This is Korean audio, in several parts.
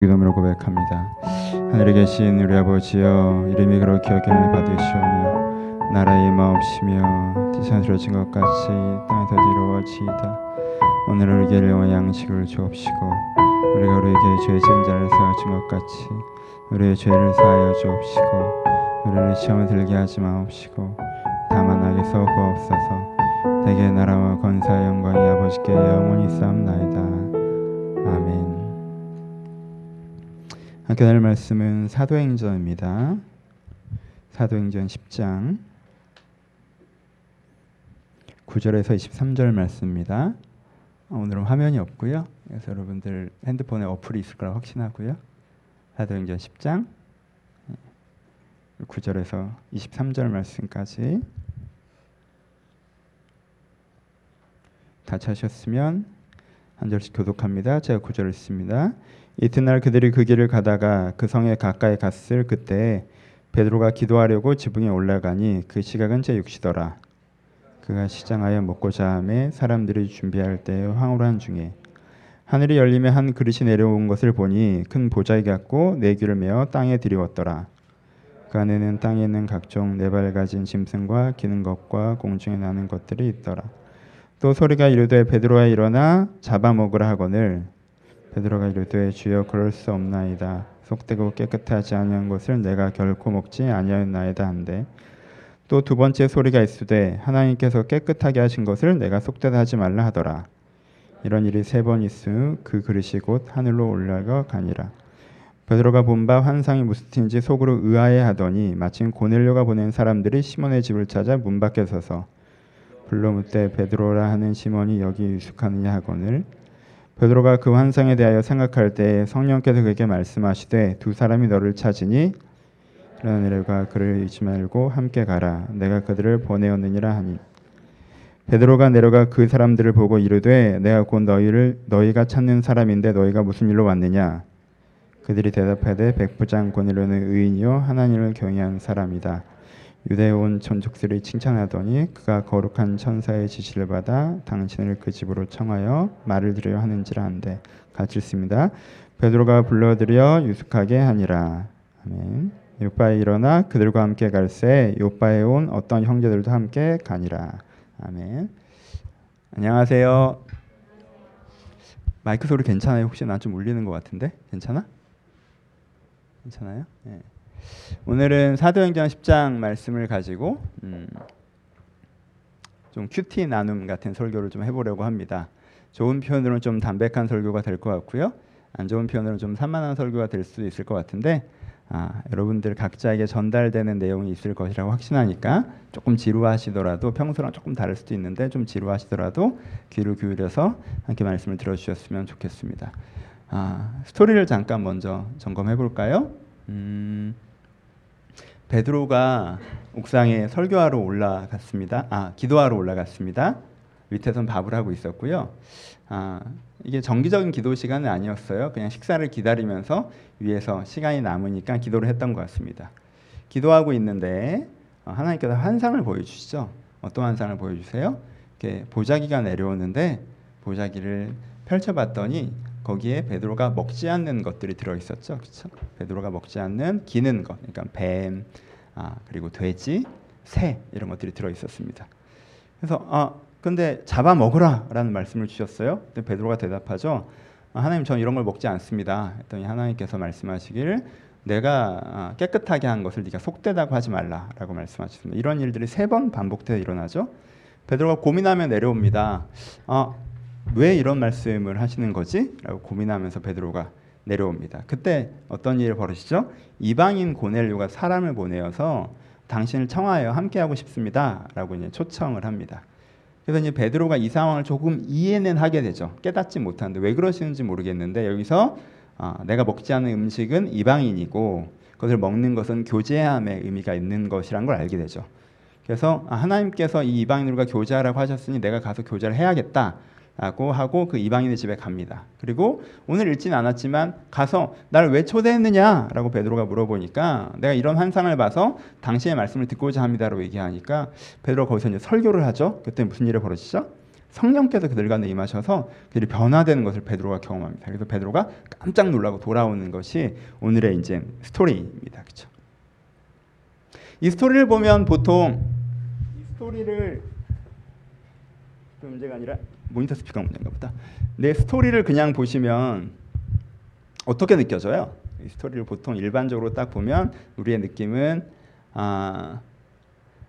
기도으로 고백합니다. 하늘에 계신 우리 아버지여 이름이 그렇게 여김을 받으시오며 나라의 마옵시며 지상 들어진 것 같이 땅에서 이루어지이다. 오늘 우리에게 일용할 양식을 주옵시고 우리가 우리에게 죄 지은 자를 사하신 것 같이 우리의 죄를 사하여 주옵시고 우리를 시험에 들게 하지 마옵시고 다만 악에서 구하옵소서 대개 나라와 권사의 영광이 아버지께 영원히 쌓옵나이다. 아멘 함께 나눌 말씀은 사도행전입니다. 사도행전 10장 9절에서 23절 말씀입니다. 오늘은 화면이 없고요. 그래서 여러분들 핸드폰에 어플이 있을 거라 확신하고요. 사도행전 10장 9절에서 23절 말씀까지 다 찾으셨으면 한 절씩 교독합니다. 제가 9절 읽습니다. 이튿날 그들이 그 길을 가다가 그 성에 가까이 갔을 그때 베드로가 기도하려고 지붕에 올라가니 그 시각은 제 6시더라. 그가 시장하여 먹고자 함에 사람들이 준비할 때 황홀한 중에 하늘이 열리며 한 그릇이 내려온 것을 보니 큰 보자기 같고 네 귀를 메어 땅에 들이웠더라. 그 안에는 땅에 있는 각종 네발 가진 짐승과 기는 것과 공중에 나는 것들이 있더라. 또 소리가 이르되 베드로가 일어나 잡아먹으라 하거늘 베드로가 이르되 주여 그럴 수 없나이다. 속되고 깨끗하지 아니한 것을 내가 결코 먹지 아니하였나이다 한데 또 두 번째 소리가 있으되 하나님께서 깨끗하게 하신 것을 내가 속되다 하지 말라 하더라. 이런 일이 세 번 있으 그 그릇이 곧 하늘로 올라가 가니라. 베드로가 본 바 환상이 무슨인지 속으로 의아해 하더니 마침 고넬료가 보낸 사람들이 시몬의 집을 찾아 문 밖에 서서 불러 묻되 베드로라 하는 시몬이 여기 유숙하느냐 하거늘 베드로가 그 환상에 대하여 생각할 때 성령께서 그에게 말씀하시되 두 사람이 너를 찾으니 그러나 그를 잊지 말고 함께 가라. 내가 그들을 보내었느니라 하니. 베드로가 내려가 그 사람들을 보고 이르되 내가 곧 너희를 너희가 찾는 사람인데 너희가 무슨 일로 왔느냐? 그들이 대답하되 백부장 고넬료는 의인이요 하나님을 경외한 사람이다 유대에 온 전족들이 칭찬하더니 그가 거룩한 천사의 지시를 받아 당신을 그 집으로 청하여 말을 드려 하는지라 한데 같이 읽습니다. 베드로가 불러들여 유숙하게 하니라. 아멘. 요바에 일어나 그들과 함께 갈새 요바에 온 어떤 형제들도 함께 가니라. 아멘. 안녕하세요. 마이크 소리 괜찮아요? 혹시 나 좀 울리는 것 같은데 괜찮아? 괜찮아요? 네. 오늘은 사도행전 10장 말씀을 가지고 음, 좀 큐티 나눔 같은 설교를 좀 해보려고 합니다. 좋은 표현으로는 좀 담백한 설교가 될 것 같고요. 안 좋은 표현으로는 좀 산만한 설교가 될 수도 있을 것 같은데 아, 여러분들 각자에게 전달되는 내용이 있을 것이라고 확신하니까 조금 지루하시더라도 평소랑 조금 다를 수도 있는데 좀 지루하시더라도 귀를 기울여서 함께 말씀을 들어주셨으면 좋겠습니다. 아, 스토리를 잠깐 먼저 점검해 볼까요? 음, 베드로가 옥상에 설교하러 올라갔습니다. 아, 기도하러 올라갔습니다. 밑에선 밥을 하고 있었고요. 아, 이게 정기적인 기도 시간은 아니었어요. 그냥 식사를 기다리면서 위에서 시간이 남으니까 기도를 했던 것 같습니다. 기도하고 있는데 어, 하나님께서 환상을 보여주시죠. 어떤 환상을 보여주세요? 이렇게 보자기가 내려오는데 보자기를 펼쳐봤더니 거기에 베드로가 먹지 않는 것들이 들어 있었죠. 그렇죠? 베드로가 먹지 않는 기는 것, 그러니까 뱀, 아, 그리고 돼지, 새 이런 것들이 들어 있었습니다. 그래서 아, 근데 잡아 먹으라라는 말씀을 주셨어요. 근데 베드로가 대답하죠. 아, 하나님 전 이런 걸 먹지 않습니다. 했더니 하나님께서 말씀하시길 내가 아, 깨끗하게 한 것을 네가 속되다고 하지 말라라고 말씀하셨습니다. 이런 일들이 세 번 반복되어 일어나죠. 베드로가 고민하며 내려옵니다. 아, 왜 이런 말씀을 하시는 거지? 라고 고민하면서 베드로가 내려옵니다. 그때 어떤 일이 벌어지죠? 이방인 고넬료가 사람을 보내어서 당신을 청하여 함께하고 싶습니다라고 이제 초청을 합니다. 그래서 이제 베드로가 이 상황을 조금 이해는 하게 되죠. 깨닫지 못하는데 왜 그러시는지 모르겠는데 여기서 어, 내가 먹지 않는 음식은 이방인이고 그것을 먹는 것은 교제함의 의미가 있는 것이란 걸 알게 되죠. 그래서 아, 하나님께서 이 이방인들과 교제하라고 하셨으니 내가 가서 교제를 해야겠다. 라고 하고 그 이방인의 집에 갑니다. 그리고 오늘 읽지는 않았지만 가서 나를 왜 초대했느냐 라고 베드로가 물어보니까 내가 이런 환상을 봐서 당신의 말씀을 듣고자 합니다라고 얘기하니까 베드로가 거기서 이제 설교를 하죠. 그때 무슨 일이 벌어지죠? 성령께서 그들 가운데 임하셔서 그들이 변화되는 것을 베드로가 경험합니다. 그래서 베드로가 깜짝 놀라고 돌아오는 것이 오늘의 이제 스토리입니다. 그렇죠? 이 스토리를 보면 보통 이 스토리를 그 문제가 아니라 모니터 스피커 문제인가 보다. 내 스토리를 그냥 보시면 어떻게 느껴져요? 이 스토리를 보통 일반적으로 딱 보면 우리의 느낌은 아,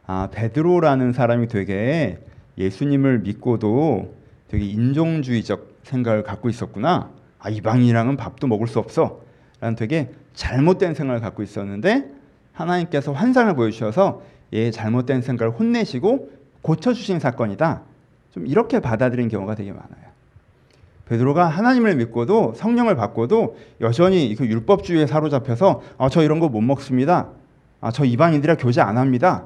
아 베드로라는 사람이 되게 예수님을 믿고도 되게 인종주의적 생각을 갖고 있었구나. 아 이방인이랑은 밥도 먹을 수 없어. 라는 되게 잘못된 생각을 갖고 있었는데 하나님께서 환상을 보여주셔서 얘 잘못된 생각을 혼내시고 고쳐주신 사건이다. 좀 이렇게 받아들인 경우가 되게 많아요. 베드로가 하나님을 믿고도 성령을 받고도 여전히 그 율법주의에 사로잡혀서 아, 저 이런 거 못 먹습니다. 아, 저 이방인들이랑 교제 안 합니다.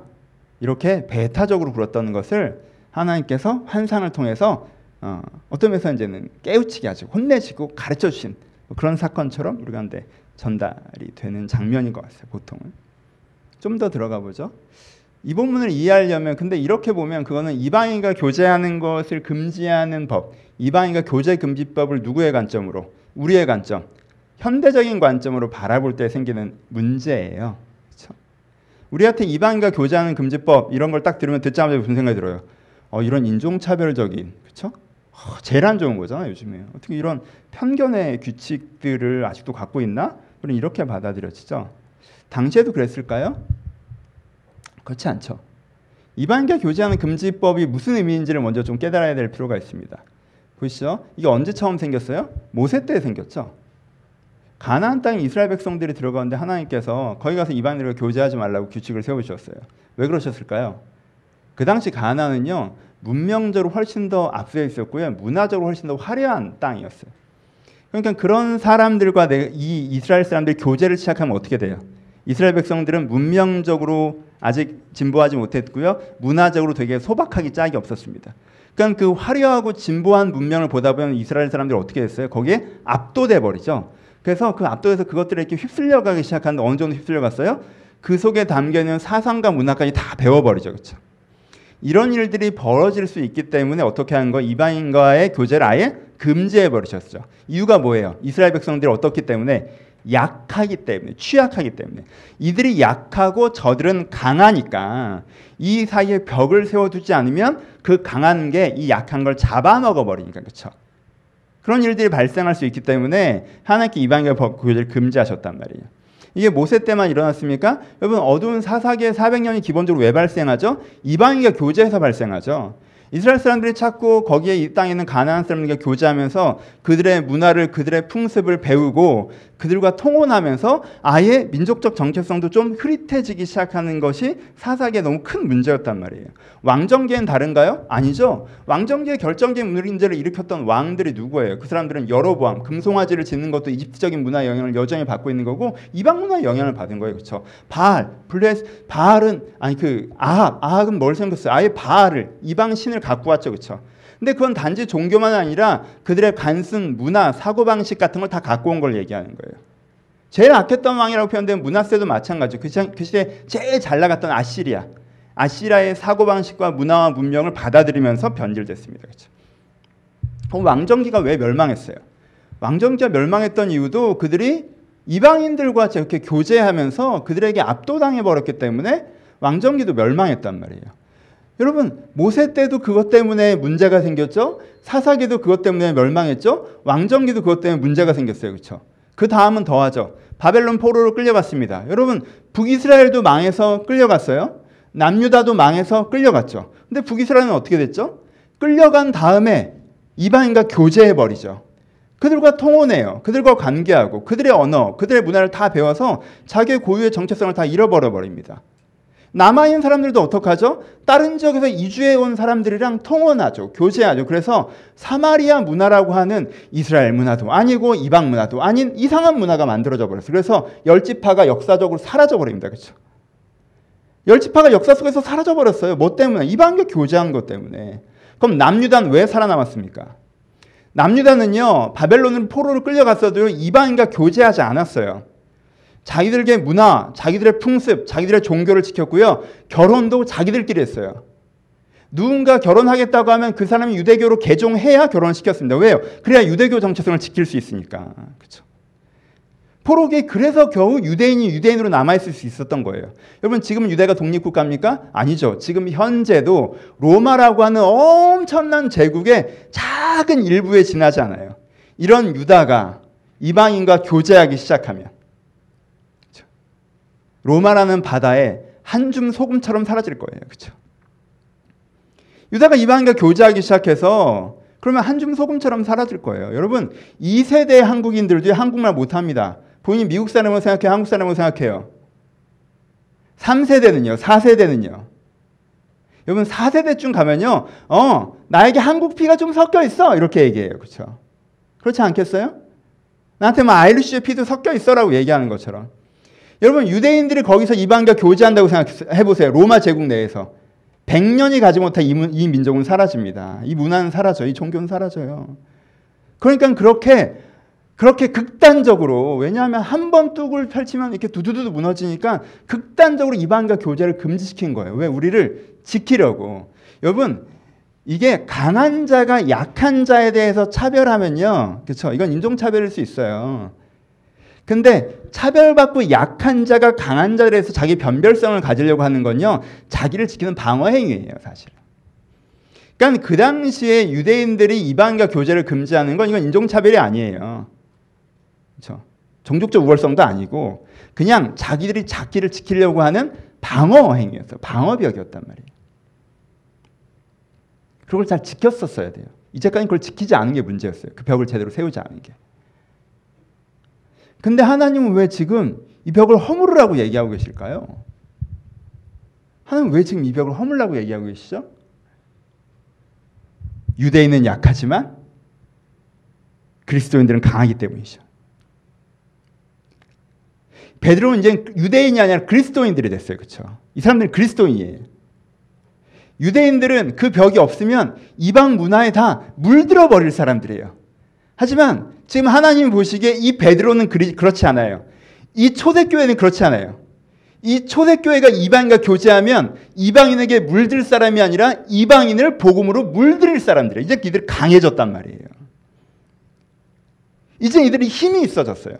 이렇게 배타적으로 굴었던 것을 하나님께서 환상을 통해서 어, 어떤 면에서 이제는 깨우치게 하시고 혼내시고 가르쳐 주신 그런 사건처럼 우리 가운데 전달이 되는 장면인 것 같아요. 보통은 좀 더 들어가 보죠. 이 본문을 이해하려면 근데 이렇게 보면 그거는 이방인과 교제하는 것을 금지하는 법, 이방인과 교제 금지법을 누구의 관점으로? 우리의 관점, 현대적인 관점으로 바라볼 때 생기는 문제예요. 그렇죠? 우리한테 이방인과 교제하는 금지법 이런 걸 딱 들으면 듣자마자 무슨 생각이 들어요? 어, 이런 인종차별적인 그렇죠? 어, 제일 안 좋은 거잖아 요즘에 어떻게 이런 편견의 규칙들을 아직도 갖고 있나? 우리는 이렇게 받아들여지죠. 당시에도 그랬을까요? 그렇지 않죠. 이방인과 교제하는 금지법이 무슨 의미인지를 먼저 좀 깨달아야 될 필요가 있습니다. 보시죠. 이게 언제 처음 생겼어요? 모세 때 생겼죠. 가나안 땅에 이스라엘 백성들이 들어가는데 하나님께서 거기 가서 이방인들과 교제하지 말라고 규칙을 세우셨어요. 왜 그러셨을까요? 그 당시 가나안은요 문명적으로 훨씬 더 앞서 있었고요 문화적으로 훨씬 더 화려한 땅이었어요. 그러니까 그런 사람들과 이 이스라엘 사람들이 교제를 시작하면 어떻게 돼요? 이스라엘 백성들은 문명적으로 아직 진보하지 못했고요. 문화적으로 되게 소박하기 짝이 없었습니다. 그러니까 그 화려하고 진보한 문명을 보다 보면 이스라엘 사람들이 어떻게 됐어요? 거기에 압도돼 버리죠. 그래서 그 압도해서 그것들에 이렇게 휩쓸려 가기 시작하는데 어느 정도 휩쓸려 갔어요? 그 속에 담겨 있는 사상과 문화까지 다 배워 버리죠, 그렇죠? 이런 일들이 벌어질 수 있기 때문에 어떻게 하는 거? 이방인과의 교제를 아예 금지해 버리셨죠. 이유가 뭐예요? 이스라엘 백성들이 어떻기 때문에 약하기 때문에 취약하기 때문에 이들이 약하고 저들은 강하니까 이 사이에 벽을 세워두지 않으면 그 강한 게 이 약한 걸 잡아먹어 버리니까 그렇죠. 그런 일들이 발생할 수 있기 때문에 하나님께 이방인과 교제를 금지하셨단 말이에요. 이게 모세 때만 일어났습니까? 여러분 어두운 사사기의 400년이 기본적으로 왜 발생하죠? 이방인과 교제해서 발생하죠. 이스라엘 사람들이 찾고 거기에 이 땅에 있는 가나안 사람들과 교제하면서 그들의 문화를 그들의 풍습을 배우고 그들과 통혼하면서 아예 민족적 정체성도 좀 흐릿해지기 시작하는 것이 사사기에 너무 큰 문제였단 말이에요. 왕정기엔 다른가요? 아니죠. 왕정기의 결정적인 문제를 일으켰던 왕들이 누구예요? 그 사람들은 여로보암, 금송아지를 짓는 것도 이집트적인 문화 영향을 여전히 받고 있는 거고 이방 문화 영향을 받은 거예요. 그렇죠? 바알, 블레스, 바알은 아니 그 아합, 아합은 뭘 생겼어요? 아예 바알을 이방 신을 갖고 왔죠. 그렇죠? 근데 그건 단지 종교만 아니라 그들의 간승, 문화, 사고방식 같은 걸 다 갖고 온 걸 얘기하는 거예요. 제일 악했던 왕이라고 표현된 문하세도 마찬가지죠. 그, 그 시대 제일 잘 나갔던 아시리아. 아시리아의 사고방식과 문화와 문명을 받아들이면서 변질됐습니다. 그렇죠? 그럼 왕정기가 왜 멸망했어요? 왕정기가 멸망했던 이유도 그들이 이방인들과 저렇게 교제하면서 그들에게 압도당해 버렸기 때문에 왕정기도 멸망했단 말이에요. 여러분 모세 때도 그것 때문에 문제가 생겼죠. 사사기도 그것 때문에 멸망했죠. 왕정기도 그것 때문에 문제가 생겼어요. 그렇죠? 그 다음은 더하죠. 바벨론 포로로 끌려갔습니다. 여러분 북이스라엘도 망해서 끌려갔어요. 남유다도 망해서 끌려갔죠. 근데 북이스라엘은 어떻게 됐죠? 끌려간 다음에 이방인과 교제해 버리죠. 그들과 통혼해요. 그들과 관계하고 그들의 언어, 그들의 문화를 다 배워서 자기의 고유의 정체성을 다 잃어버려 버립니다. 남아있는 사람들도 어떡하죠? 다른 지역에서 이주해 온 사람들이랑 통혼하죠. 교제하죠. 그래서 사마리아 문화라고 하는 이스라엘 문화도 아니고 이방 문화도 아닌 이상한 문화가 만들어져 버렸어요. 그래서 열지파가 역사적으로 사라져 버립니다. 그렇죠? 열지파가 역사 속에서 사라져 버렸어요. 뭐 때문에? 이방과 교제한 것 때문에. 그럼 남유다는 왜 살아남았습니까? 남유다는요. 바벨론을 포로로 끌려갔어도 이방인과 교제하지 않았어요. 자기들의 문화, 자기들의 풍습, 자기들의 종교를 지켰고요. 결혼도 자기들끼리 했어요. 누군가 결혼하겠다고 하면 그 사람이 유대교로 개종해야 결혼을 시켰습니다. 왜요? 그래야 유대교 정체성을 지킬 수 있으니까. 그렇죠. 포로기 그래서 겨우 유대인이 유대인으로 남아있을 수 있었던 거예요. 여러분 지금 유대가 독립국가입니까? 아니죠. 지금 현재도 로마라고 하는 엄청난 제국의 작은 일부에 지나지 않아요. 이런 유다가 이방인과 교제하기 시작하면? 로마라는 바다에 한 줌 소금처럼 사라질 거예요. 그렇죠? 유다가 이방인과 교제하기 시작해서 그러면 한 줌 소금처럼 사라질 거예요. 여러분, 2세대 한국인들도 한국말 못합니다. 본인이 미국 사람을 생각해요? 한국 사람을 생각해요? 3세대는요? 4세대는요? 여러분 4세대쯤 가면요. 어, 나에게 한국 피가 좀 섞여 있어. 이렇게 얘기해요. 그렇죠? 그렇지 않겠어요? 나한테 뭐 아이리쉬 피도 섞여 있어라고 얘기하는 것처럼. 여러분 유대인들이 거기서 이방과 교제한다고 생각해 보세요. 로마 제국 내에서 100년이 가지 못한 이, 이 민족은 사라집니다. 이 문화는 사라져. 이 종교는 사라져요. 그러니까 그렇게 그렇게 극단적으로 왜냐하면 한 번 뚝을 펼치면 이렇게 두두두 무너지니까 극단적으로 이방과 교제를 금지시킨 거예요. 왜 우리를 지키려고. 여러분 이게 강한 자가 약한 자에 대해서 차별하면요. 그렇죠? 이건 인종 차별일 수 있어요. 근데 차별받고 약한 자가 강한 자에 대해서 자기 변별성을 가지려고 하는 건요. 자기를 지키는 방어 행위예요, 사실. 그러니까 그 당시에 유대인들이 이방과 교제를 금지하는 건 이건 인종 차별이 아니에요. 그렇죠? 종족적 우월성도 아니고 그냥 자기들이 자기를 지키려고 하는 방어 행위였어요. 방어벽이었단 말이에요. 그걸 잘 지켰었어야 돼요. 이제까지 그걸 지키지 않은 게 문제였어요. 그 벽을 제대로 세우지 않은 게. 근데 하나님은 왜 지금 이 벽을 허물으라고 얘기하고 계실까요? 하나님 왜 지금 이 벽을 허물라고 얘기하고 계시죠? 유대인은 약하지만 그리스도인들은 강하기 때문이죠. 베드로는 이제 유대인이 아니라 그리스도인들이 됐어요. 그렇죠? 이 사람들은 그리스도인이에요. 유대인들은 그 벽이 없으면 이방 문화에 다 물들어 버릴 사람들이에요. 하지만 지금 하나님 보시기에 이 베드로는 그렇지 않아요. 이 초대교회는 그렇지 않아요. 이 초대교회가 이방인과 교제하면 이방인에게 물들 사람이 아니라 이방인을 복음으로 물들일 사람들이에요. 이제 이들이 강해졌단 말이에요. 이제 이들이 힘이 있어졌어요.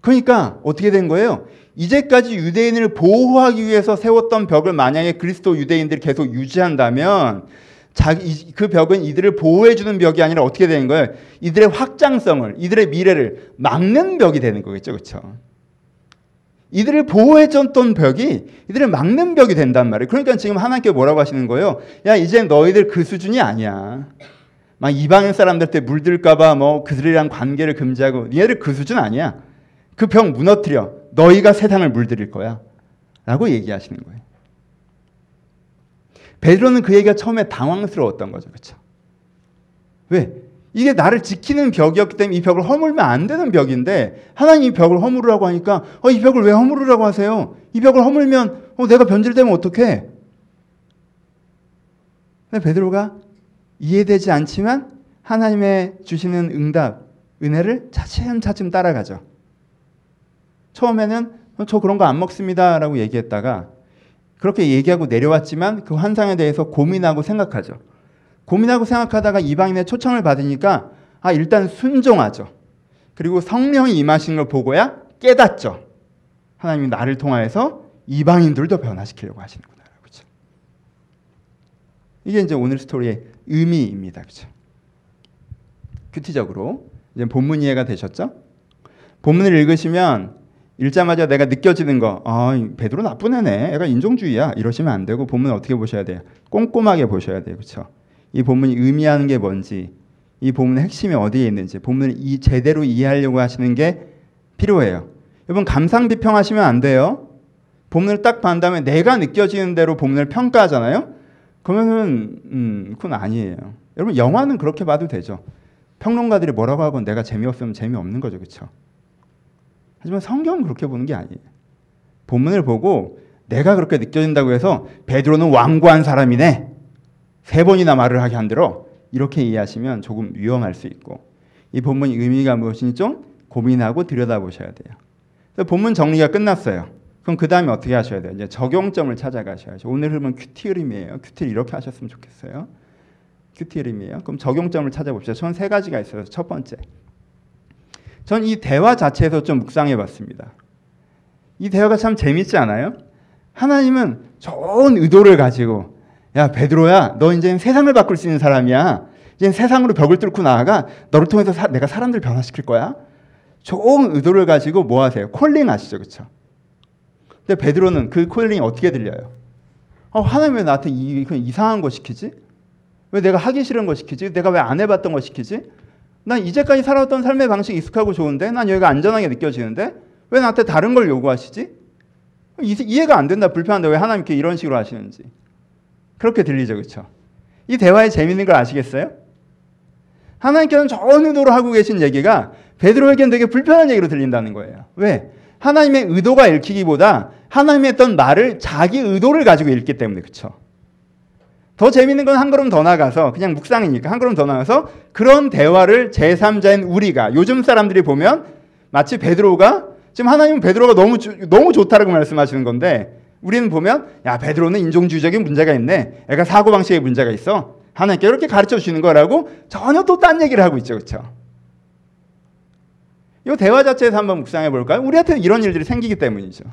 그러니까 어떻게 된 거예요? 이제까지 유대인을 보호하기 위해서 세웠던 벽을 만약에 그리스도 유대인들이 계속 유지한다면 자기 그 벽은 이들을 보호해 주는 벽이 아니라 어떻게 되는 거예요? 이들의 확장성을, 이들의 미래를 막는 벽이 되는 거겠죠, 그렇죠? 이들을 보호해 줬던 벽이 이들을 막는 벽이 된단 말이에요. 그러니까 지금 하나님께 뭐라고 하시는 거예요? 야, 이제 너희들 그 수준이 아니야. 막 이방인 사람들 때 물들까봐 뭐 그들이랑 관계를 금지하고 얘들 그 수준 아니야. 그벽 무너뜨려. 너희가 세상을 물들일 거야. 라고 얘기하시는 거예요. 베드로는 그 얘기가 처음에 당황스러웠던 거죠. 그렇죠? 왜? 이게 나를 지키는 벽이었기 때문에 이 벽을 허물면 안 되는 벽인데 하나님 이 벽을 허물으라고 하니까 어, 이 벽을 왜 허물으라고 하세요? 이 벽을 허물면 어, 내가 변질되면 어떡해? 근데 베드로가 이해되지 않지만 하나님의 주시는 응답, 은혜를 차츰차츰 따라가죠. 처음에는 어, 저 그런 거 안 먹습니다라고 얘기했다가 그렇게 얘기하고 내려왔지만 그 환상에 대해서 고민하고 생각하죠. 고민하고 생각하다가 이방인의 초청을 받으니까 아 일단 순종하죠. 그리고 성령이 임하신 걸 보고야 깨닫죠. 하나님이 나를 통하여서 이방인들도 변화시키려고 하시는구나. 그렇죠? 이게 이제 오늘 스토리의 의미입니다. 그렇죠? 큐티적으로 이제 본문 이해가 되셨죠? 본문을 읽으시면 읽자마자 내가 느껴지는 거, 아, 베드로 나쁜 애네. 애가 인종주의야. 이러시면 안 되고 본문 어떻게 보셔야 돼요? 꼼꼼하게 보셔야 돼요. 그렇죠? 이 본문이 의미하는 게 뭔지, 이 본문의 핵심이 어디에 있는지, 본문을 이 제대로 이해하려고 하시는 게 필요해요. 여러분 감상 비평하시면 안 돼요. 본문을 딱 본 다음에 내가 느껴지는 대로 본문을 평가하잖아요. 그러면은 음, 그건 아니에요. 여러분 영화는 그렇게 봐도 되죠. 평론가들이 뭐라고 하건 내가 재미없으면 재미없는 거죠. 그렇죠? 하지만 성경은 그렇게 보는 게 아니에요. 본문을 보고 내가 그렇게 느껴진다고 해서 베드로는 완고한 사람이네. 세 번이나 말을 하게 한대로 이렇게 이해하시면 조금 위험할 수 있고 이 본문의 의미가 무엇인지 좀 고민하고 들여다보셔야 돼요. 본문 정리가 끝났어요. 그럼 그 다음에 어떻게 하셔야 돼요? 이제 적용점을 찾아가셔야죠. 오늘 흐름은 큐티 흐름이에요. 큐티를 이렇게 하셨으면 좋겠어요. 큐티 흐름이에요. 그럼 적용점을 찾아봅시다. 전 세 가지가 있어요. 첫 번째. 전 이 대화 자체에서 좀 묵상해 봤습니다. 이 대화가 참 재밌지 않아요? 하나님은 좋은 의도를 가지고 야 베드로야 너 이제 세상을 바꿀 수 있는 사람이야. 이제 세상으로 벽을 뚫고 나아가 너를 통해서 사, 내가 사람들 변화시킬 거야. 좋은 의도를 가지고 뭐 하세요? 콜링 하시죠, 그렇죠? 근데 베드로는 그 콜링이 어떻게 들려요? 어, 하나님 왜 나한테 이, 이상한 거 시키지? 왜 내가 하기 싫은 거 시키지? 내가 왜 안 해봤던 거 시키지? 난 이제까지 살아왔던 삶의 방식이 익숙하고 좋은데 난 여기가 안전하게 느껴지는데 왜 나한테 다른 걸 요구하시지? 이해가 안 된다 불편한데 왜 하나님께 이런 식으로 하시는지 그렇게 들리죠 그렇죠? 이 대화의 재밌는 걸 아시겠어요? 하나님께서는 좋은 의도로 하고 계신 얘기가 베드로에게는 되게 불편한 얘기로 들린다는 거예요 왜? 하나님의 의도가 읽히기보다 하나님이 했던 말을 자기 의도를 가지고 읽기 때문에 그렇죠? 더 재밌는 건 한 걸음 더 나가서 그냥 묵상이니까 한 걸음 더 나가서 그런 대화를 제3자인 우리가 요즘 사람들이 보면 마치 베드로가 지금 하나님은 베드로가 너무 너무 좋다라고 말씀하시는 건데 우리는 보면 야 베드로는 인종주의적인 문제가 있네. 애가 사고 방식에 문제가 있어. 하나님께 이렇게 가르쳐 주시는 거라고 전혀 또 딴 얘기를 하고 있죠. 그렇죠? 이 대화 자체에서 한번 묵상해 볼까요? 우리한테 이런 일들이 생기기 때문이죠.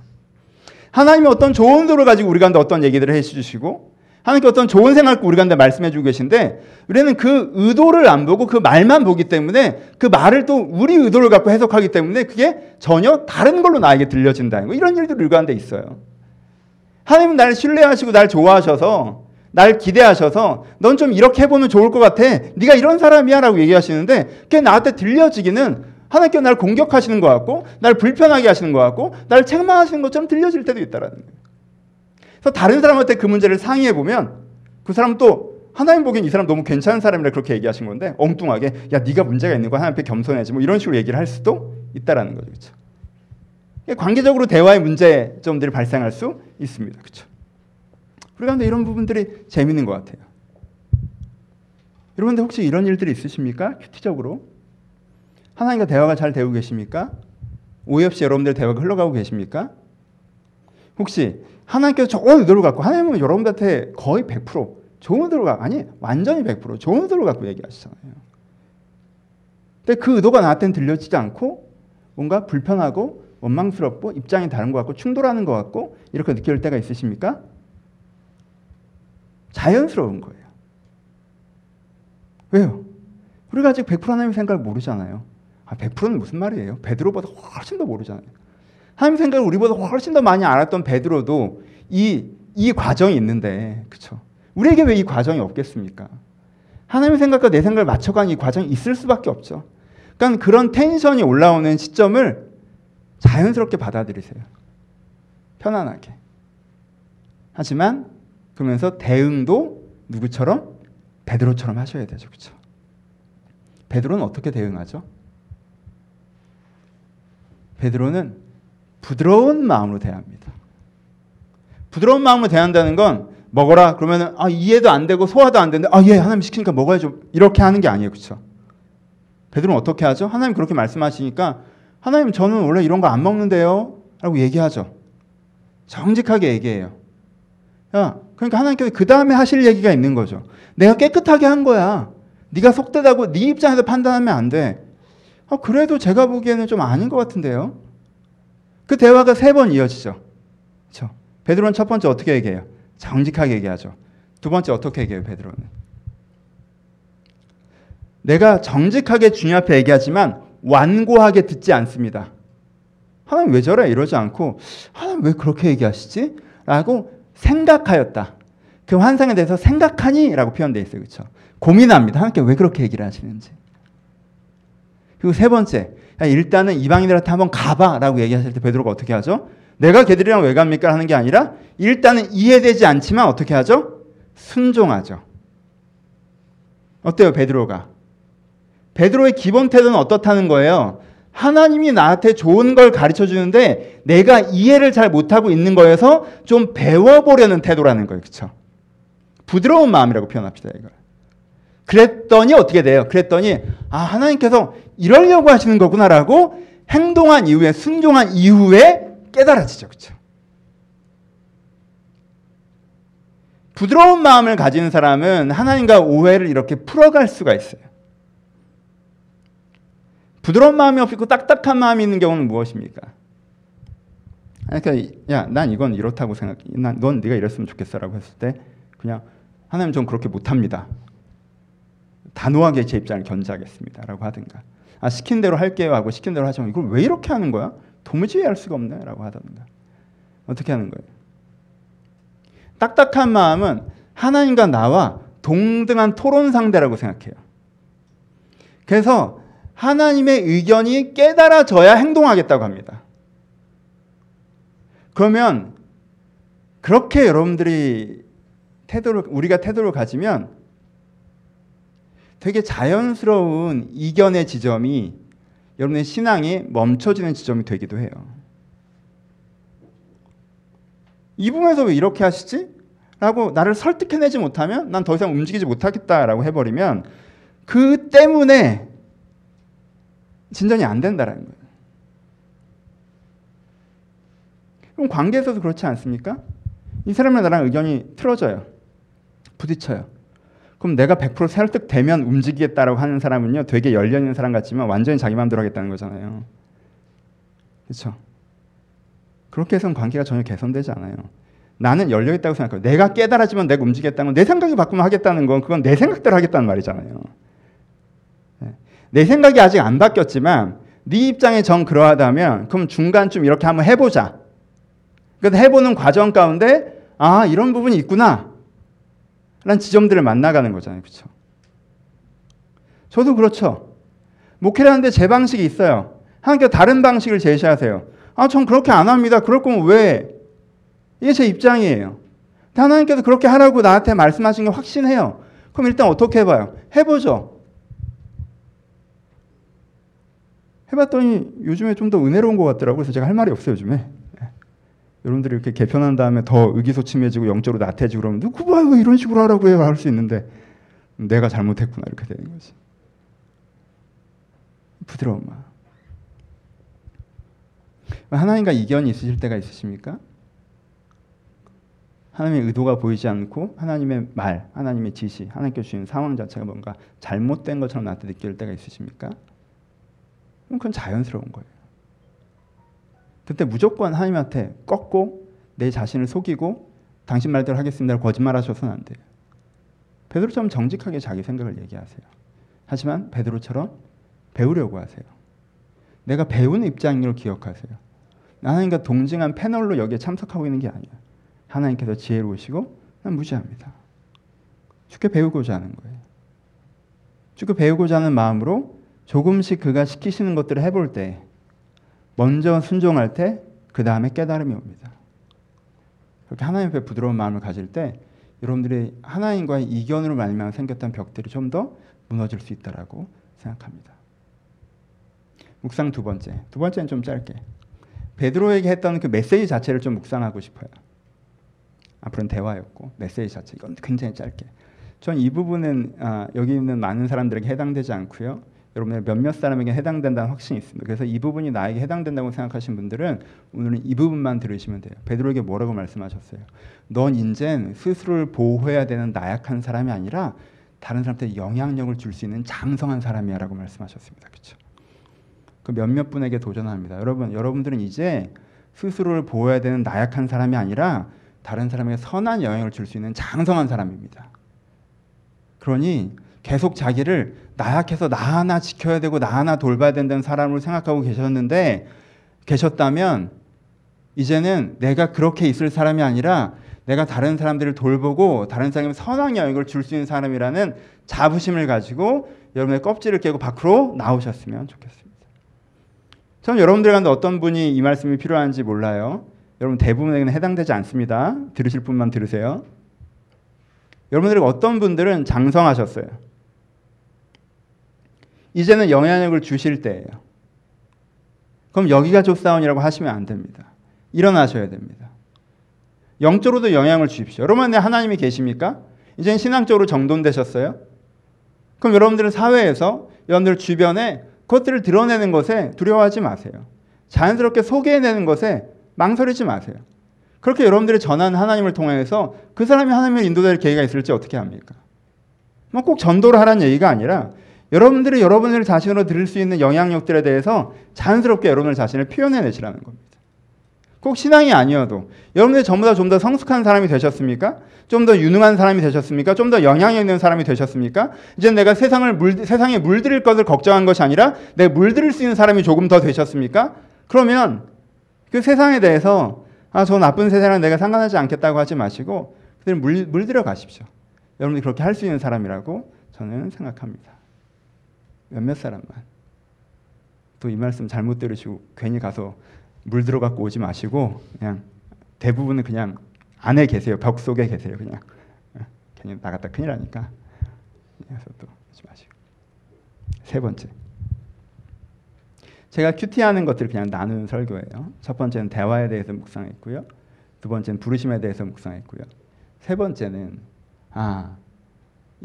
하나님이 어떤 좋은 도를 가지고 우리 가운데 어떤 얘기들을 해 주시고 하나님께 어떤 좋은 생각을 우리 가운데 말씀해 주고 계신데 우리는 그 의도를 안 보고 그 말만 보기 때문에 그 말을 또 우리 의도를 갖고 해석하기 때문에 그게 전혀 다른 걸로 나에게 들려진다는 거 이런 일들이 우리 가운데 있어요. 하나님은 날 신뢰하시고 날 좋아하셔서 날 기대하셔서 넌 좀 이렇게 해보면 좋을 것 같아. 네가 이런 사람이야 라고 얘기하시는데 그게 나한테 들려지기는 하나님께 날 공격하시는 것 같고 날 불편하게 하시는 것 같고 날 책망하시는 것처럼 들려질 때도 있다라는 거예요. 그래서 다른 사람한테 그 문제를 상의해 보면 그 사람 또 하나님 보기엔 이 사람 너무 괜찮은 사람이라 그렇게 얘기하신 건데 엉뚱하게 야 네가 문제가 있는 거 하나님 앞에 겸손해지 뭐 이런 식으로 얘기를 할 수도 있다라는 거죠. 그렇죠? 관계적으로 대화의 문제점들이 발생할 수 있습니다. 그렇죠? 우리 가운데 이런 부분들이 재밌는 것 같아요. 여러분들 혹시 이런 일들이 있으십니까? 큐티적으로 하나님과 대화가 잘 되고 계십니까? 오해 없이 여러분들 대화가 흘러가고 계십니까? 혹시 하나님께서 좋은 의도를 갖고 하나님은 여러분들한테 거의 100% 좋은 의도를 갖고 아니 완전히 100% 좋은 의도를 갖고 얘기하시잖아요. 근데 그 의도가 나한테는 들려지지 않고 뭔가 불편하고 원망스럽고 입장이 다른 것 같고 충돌하는 것 같고 이렇게 느낄 때가 있으십니까? 자연스러운 거예요. 왜요? 우리가 아직 100% 하나님의 생각을 모르잖아요. 아, 100%는 무슨 말이에요? 베드로보다 훨씬 더 모르잖아요. 하나님 생각을 우리보다 훨씬 더 많이 알았던 베드로도 이, 이 과정이 있는데, 그쵸? 우리에게 왜 이 과정이 없겠습니까? 하나님의 생각과 내 생각을 맞춰가는 이 과정이 있을 수밖에 없죠. 그러니까 그런 텐션이 올라오는 시점을 자연스럽게 받아들이세요. 편안하게. 하지만 그러면서 대응도 누구처럼? 베드로처럼 하셔야 되죠. 그렇죠? 베드로는 어떻게 대응하죠? 베드로는 부드러운 마음으로 대합니다. 부드러운 마음으로 대한다는 건 먹어라 그러면은 아 이해도 안 되고 소화도 안 되는데 아예 하나님 시키니까 먹어야죠 이렇게 하는 게 아니에요 그렇죠? 베드로는 어떻게 하죠? 하나님 그렇게 말씀하시니까 하나님 저는 원래 이런 거 안 먹는데요 라고 얘기하죠. 정직하게 얘기해요. 야 그러니까 하나님께서 그 다음에 하실 얘기가 있는 거죠. 내가 깨끗하게 한 거야. 네가 속되다고 네 입장에서 판단하면 안 돼. 아, 그래도 제가 보기에는 좀 아닌 것 같은데요. 그 대화가 세 번 이어지죠. 그렇죠? 베드로는 첫 번째 어떻게 얘기해요? 정직하게 얘기하죠. 두 번째 어떻게 얘기해요, 베드로는? 내가 정직하게 주님 앞에 얘기하지만 완고하게 듣지 않습니다. 하나님 왜 저래? 이러지 않고 하나님 왜 그렇게 얘기하시지? 라고 생각하였다. 그 환상에 대해서 생각하니? 라고 표현되어 있어요. 그렇죠? 고민합니다. 하나님께 왜 그렇게 얘기를 하시는지. 그리고 세 번째, 일단은 이방인들한테 한번 가봐라고 얘기하실 때 베드로가 어떻게 하죠? 내가 걔들이랑 왜 갑니까? 하는 게 아니라 일단은 이해되지 않지만 어떻게 하죠? 순종하죠. 어때요, 베드로가? 베드로의 기본 태도는 어떻다는 거예요? 하나님이 나한테 좋은 걸 가르쳐 주는데 내가 이해를 잘 못하고 있는 거에서 좀 배워보려는 태도라는 거예요. 그쵸? 부드러운 마음이라고 표현합시다, 이걸. 그랬더니 어떻게 돼요? 그랬더니 아 하나님께서 이러려고 하시는 거구나라고 행동한 이후에 순종한 이후에 깨달아지죠. 그렇죠? 부드러운 마음을 가진 사람은 하나님과 오해를 이렇게 풀어갈 수가 있어요. 부드러운 마음이 없고 딱딱한 마음이 있는 경우는 무엇입니까? 그러니까 야, 난 이건 이렇다고 생각. 난넌 네가 이랬으면 좋겠어라고 했을 때 그냥 하나님 좀 그렇게 못 합니다. 단호하게 제 입장을 견지하겠습니다라고 하든가. 아 시킨 대로 할게요 하고 시킨 대로 하지만 이걸 왜 이렇게 하는 거야? 도무지 이해할 수가 없네라고 하든가. 어떻게 하는 거예요? 딱딱한 마음은 하나님과 나와 동등한 토론 상대라고 생각해요. 그래서 하나님의 의견이 깨달아져야 행동하겠다고 합니다. 그러면 그렇게 여러분들이 태도를 우리가 태도를 가지면 되게 자연스러운 이견의 지점이 여러분의 신앙이 멈춰지는 지점이 되기도 해요. 이 부분에서 왜 이렇게 하시지? 라고 나를 설득해내지 못하면 난 더 이상 움직이지 못하겠다라고 해버리면 그 때문에 진전이 안 된다라는 거예요. 그럼 관계에서도 그렇지 않습니까? 이 사람이랑 나랑 의견이 틀어져요. 부딪혀요. 그럼 내가 100% 설득되면 움직이겠다라고 하는 사람은요, 되게 열려 있는 사람 같지만 완전히 자기 마음대로 하겠다는 거잖아요. 그렇죠? 그렇게 해서는 관계가 전혀 개선되지 않아요. 나는 열려 있다고 생각해요. 내가 깨달아지면 내가 움직이겠다는 건 내 생각이 바꾸면 하겠다는 건 그건 내 생각대로 하겠다는 말이잖아요. 네. 내 생각이 아직 안 바뀌었지만 네 입장에 정 그러하다면 그럼 중간쯤 이렇게 한번 해보자. 그래서 해보는 과정 가운데 아 이런 부분이 있구나. 라는 지점들을 만나가는 거잖아요. 그렇죠? 저도 그렇죠. 목회를 하는데 제 방식이 있어요. 하나님께 다른 방식을 제시하세요. 아, 전 그렇게 안 합니다. 그럴 거면 왜? 이게 제 입장이에요. 하나님께서 그렇게 하라고 나한테 말씀하신 게 확신해요. 그럼 일단 어떻게 해봐요? 해보죠. 해봤더니 요즘에 좀 더 은혜로운 것 같더라고요. 그래서 제가 할 말이 없어요, 요즘에. 여러분들이 이렇게 개편한 다음에 더 의기소침해지고 영적으로 나태해지고 그러면 누구 봐요 이런 식으로 하라고 해요 할 수 있는데 내가 잘못했구나 이렇게 되는 거지. 부드러운 마음. 하나님과 이견이 있으실 때가 있으십니까? 하나님의 의도가 보이지 않고 하나님의 말, 하나님의 지시, 하나님께 주신 상황 자체가 뭔가 잘못된 것처럼 나한테 느낄 때가 있으십니까? 그건 자연스러운 거예요. 그때 무조건 하나님한테 꺾고 내 자신을 속이고 당신 말대로 하겠습니다. 거짓말하셔서는 안 돼요. 베드로처럼 정직하게 자기 생각을 얘기하세요. 하지만 베드로처럼 배우려고 하세요. 내가 배우는 입장인 걸 기억하세요. 하나님과 동등한 패널로 여기에 참석하고 있는 게 아니야. 하나님께서 지혜로우시고 난 무지합니다. 쉽게 배우고자 하는 거예요. 쉽게 배우고자 하는 마음으로 조금씩 그가 시키시는 것들을 해볼 때 먼저 순종할 때 그 다음에 깨달음이 옵니다. 그렇게 하나님 앞에 부드러운 마음을 가질 때 여러분들이 하나님과의 이견으로 말미암아 생겼던 벽들이 좀 더 무너질 수 있다라고 생각합니다. 묵상 두 번째. 두 번째는 좀 짧게. 베드로에게 했던 그 메시지 자체를 좀 묵상하고 싶어요. 앞으로는 대화였고 메시지 자체 이건 굉장히 짧게. 전 이 부분은 아, 여기 있는 많은 사람들에게 해당되지 않고요. 여러분의 몇몇 사람에게 해당된다는 확신이 있습니다. 그래서 이 부분이 나에게 해당된다고 생각하신 분들은 오늘은 이 부분만 들으시면 돼요. 베드로에게 뭐라고 말씀하셨어요? 넌 인젠 스스로를 보호해야 되는 나약한 사람이 아니라 다른 사람한테 영향력을 줄 수 있는 장성한 사람이야라고 말씀하셨습니다. 그렇죠? 그 몇몇 분에게 도전합니다. 여러분, 여러분들은 이제 스스로를 보호해야 되는 나약한 사람이 아니라 다른 사람에게 선한 영향을 줄 수 있는 장성한 사람입니다. 그러니 계속 자기를 나약해서 나 하나 지켜야 되고 나 하나 돌봐야 된다는 사람으로 생각하고 계셨는데 계셨다면 이제는 내가 그렇게 있을 사람이 아니라 내가 다른 사람들을 돌보고 다른 사람에게 선한 영향을 줄 수 있는 사람이라는 자부심을 가지고 여러분의 껍질을 깨고 밖으로 나오셨으면 좋겠습니다. 저는 여러분들 가운데 어떤 분이 이 말씀이 필요한지 몰라요. 여러분 대부분에게는 해당되지 않습니다. 들으실 분만 들으세요. 여러분들이 어떤 분들은 장성하셨어요. 이제는 영향력을 주실 때예요. 그럼 여기가 조사원이라고 하시면 안 됩니다. 일어나셔야 됩니다. 영적으로도 영향을 주십시오. 여러분 안에 하나님이 계십니까? 이제 신앙적으로 정돈되셨어요? 그럼 여러분들은 사회에서 여러분들 주변에 그것들을 드러내는 것에 두려워하지 마세요. 자연스럽게 소개해내는 것에 망설이지 마세요. 그렇게 여러분들이 전한 하나님을 통해서 그 사람이 하나님을 인도될 계기가 있을지 어떻게 합니까? 뭐 꼭 전도를 하라는 얘기가 아니라 여러분들이 여러분들 자신으로 들을 수 있는 영향력들에 대해서 자연스럽게 여러분들 자신을 표현해내시라는 겁니다. 꼭 신앙이 아니어도 여러분들이 전부 다 좀 더 성숙한 사람이 되셨습니까? 좀 더 유능한 사람이 되셨습니까? 좀 더 영향력 있는 사람이 되셨습니까? 이제 내가 세상을 물, 세상에 물들일 것을 걱정한 것이 아니라 내 물들일 수 있는 사람이 조금 더 되셨습니까? 그러면 그 세상에 대해서 아, 저 나쁜 세상은 내가 상관하지 않겠다고 하지 마시고 그들 물, 물들여 가십시오. 여러분이 그렇게 할 수 있는 사람이라고 저는 생각합니다. 몇몇 사람만. 또 이 말씀 잘못 들으시고 괜히 가서 물 들어갖고 오지 마시고 그냥 대부분은 그냥 안에 계세요. 벽 속에 계세요. 그냥 예, 괜히 나갔다 큰일 나니까. 그래서 또 하지 마시고. 세 번째. 제가 큐티하는 것들을 그냥 나누는 설교예요. 첫 번째는 대화에 대해서 묵상했고요. 두 번째는 부르심에 대해서 묵상했고요. 세 번째는 아,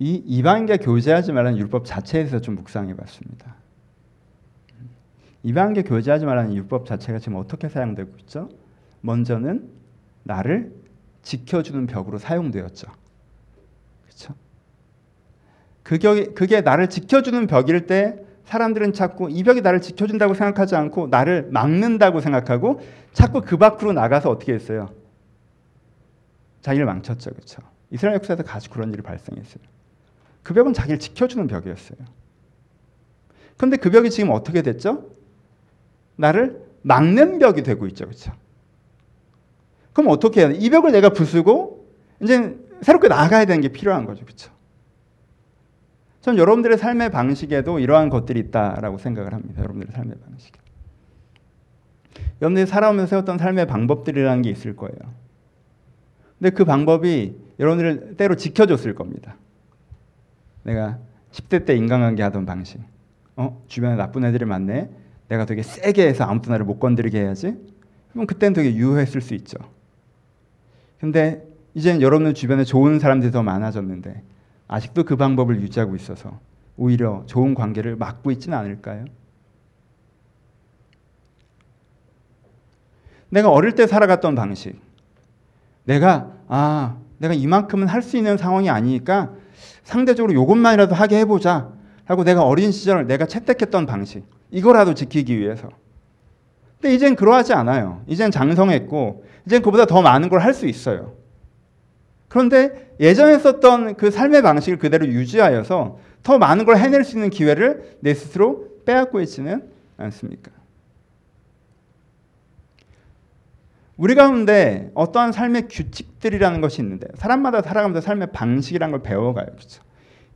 이 이방인과 교제하지 말라는 율법 자체에 대해서 좀 묵상해 봤습니다. 이방인과 교제하지 말라는 율법 자체가 지금 어떻게 사용되고 있죠? 먼저는 나를 지켜주는 벽으로 사용되었죠. 그렇죠? 그게, 그게 나를 지켜주는 벽일 때 사람들은 자꾸 이 벽이 나를 지켜준다고 생각하지 않고 나를 막는다고 생각하고 자꾸 그 밖으로 나가서 어떻게 했어요? 자기를 망쳤죠. 그렇죠? 이스라엘 역사에서 가수 그런 일이 발생했어요. 그 벽은 자기를 지켜주는 벽이었어요. 그런데 그 벽이 지금 어떻게 됐죠? 나를 막는 벽이 되고 있죠. 그렇죠? 그럼 어떻게 해야 돼? 이 벽을 내가 부수고 이제 새롭게 나가야 되는 게 필요한 거죠. 그렇죠? 전 여러분들의 삶의 방식에도 이러한 것들이 있다라고 생각을 합니다. 여러분들의 삶의 방식. 여러분들이 살아오면서 세웠던 삶의 방법들이라는 게 있을 거예요. 근데 그 방법이 여러분들을 때로 지켜줬을 겁니다. 내가 10대 때 인간관계 하던 방식. 어? 주변에 나쁜 애들이 많네. 내가 되게 세게 해서 아무도 나를 못 건드리게 해야지. 그럼 그때는 되게 유효했을 수 있죠. 근데 이제는 여러분 주변에 좋은 사람들이 더 많아졌는데 아직도 그 방법을 유지하고 있어서 오히려 좋은 관계를 막고 있지는 않을까요? 내가 어릴 때 살아갔던 방식. 내가 아, 내가 이만큼은 할 수 있는 상황이 아니니까 상대적으로 요것만이라도 하게 해보자 하고 내가 어린 시절 내가 채택했던 방식 이거라도 지키기 위해서. 근데 이젠 그러하지 않아요. 이젠 장성했고 이젠 그보다 더 많은 걸 할 수 있어요. 그런데 예전에 썼던 그 삶의 방식을 그대로 유지하여서 더 많은 걸 해낼 수 있는 기회를 내 스스로 빼앗고 있지는 않습니까? 우리 가운데 어떠한 삶의 규칙들이라는 것이 있는데 사람마다 살아가면서 삶의 방식이라는 걸 배워가요. 그렇죠?